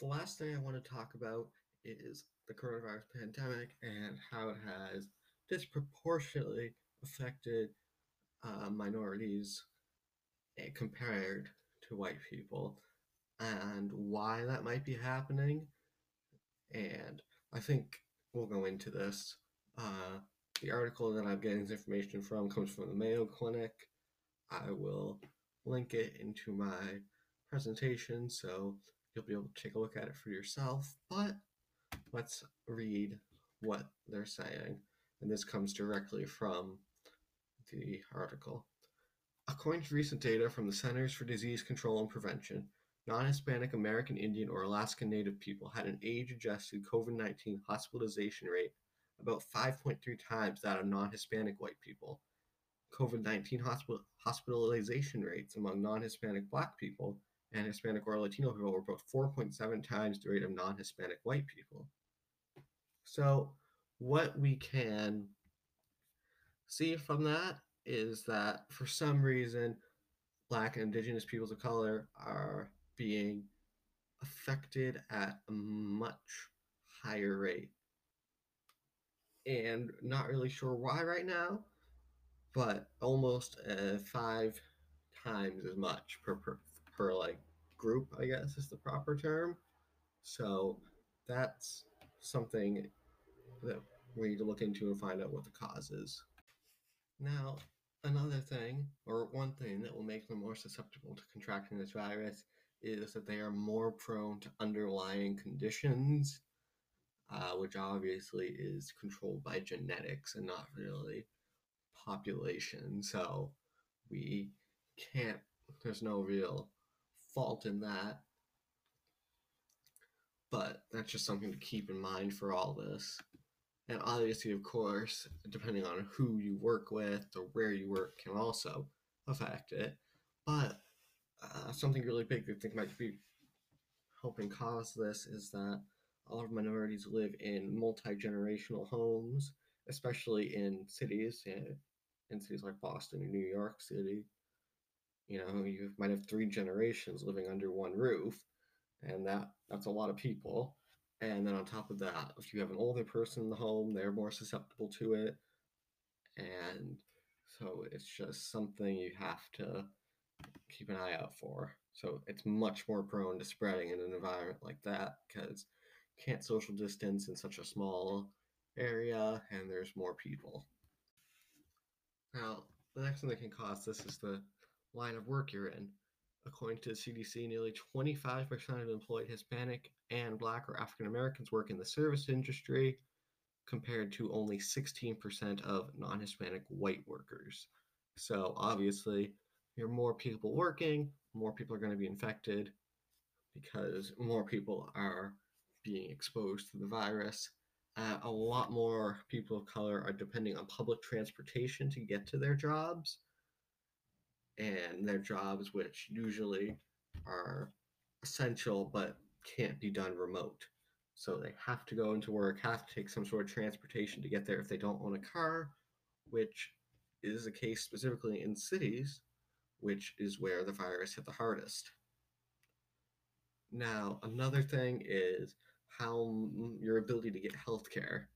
the last thing I want to talk about is the coronavirus pandemic and how it has disproportionately affected uh, minorities eh, compared to white people and why that might be happening. And I think we'll go into this. Uh, the article that I'm getting this information from comes from the Mayo Clinic. I will link it into my presentation so you'll be able to take a look at it for yourself. But let's read what they're saying. And this comes directly from the article. According to recent data from the Centers for Disease Control and Prevention, non Hispanic American Indian or Alaska Native people had an age adjusted COVID 19 hospitalization rate about 5.3 times that of non Hispanic white people. COVID 19 hospital- hospitalization rates among non Hispanic black people and Hispanic or Latino people were both 4.7 times the rate of non Hispanic white people. So, what we can see from that is that for some reason, Black and Indigenous peoples of color are being affected at a much higher rate. And not really sure why right now, but almost uh, five times as much per, per per like group, I guess is the proper term. So that's something that we need to look into and find out what the cause is. Now, another thing, or one thing that will make them more susceptible to contracting this virus is that they are more prone to underlying conditions, uh, which obviously is controlled by genetics and not really population. So we can't, there's no real fault in that. But that's just something to keep in mind for all this. And obviously, of course, depending on who you work with or where you work can also affect it. But uh, something really big that I think might be helping cause this is that a lot of minorities live in multi generational homes, especially in cities, in cities like Boston and New York City. You know, you might have three generations living under one roof, and that that's a lot of people. And then on top of that, if you have an older person in the home, they're more susceptible to it. And so it's just something you have to keep an eye out for. So it's much more prone to spreading in an environment like that because you can't social distance in such a small area and there's more people. Now, the next thing that can cause this is the line of work you're in. According to the CDC, nearly 25% of employed Hispanic and Black or African Americans work in the service industry, compared to only 16% of non Hispanic white workers. So, obviously, you're more people working, more people are going to be infected because more people are being exposed to the virus. Uh, a lot more people of color are depending on public transportation to get to their jobs and their jobs, which usually are essential but can't be done remote. So they have to go into work, have to take some sort of transportation to get there if they don't own a car, which is the case specifically in cities, which is where the virus hit the hardest. Now, another thing is how your ability to get health care.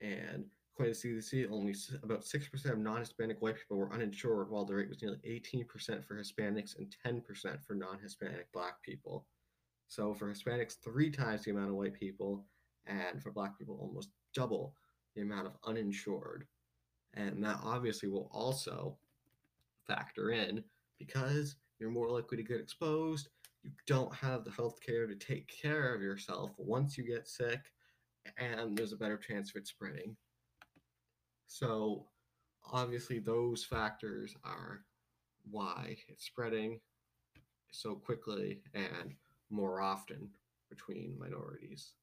And According to CDC, only about 6% of non Hispanic white people were uninsured, while the rate was nearly 18% for Hispanics and 10% for non Hispanic black people. So for Hispanics, three times the amount of white people, and for black people, almost double the amount of uninsured. And that obviously will also factor in because you're more likely to get exposed. You don't have the health care to take care of yourself once you get sick, and there's a better chance of it spreading. So obviously those factors are why it's spreading so quickly and more often between minorities.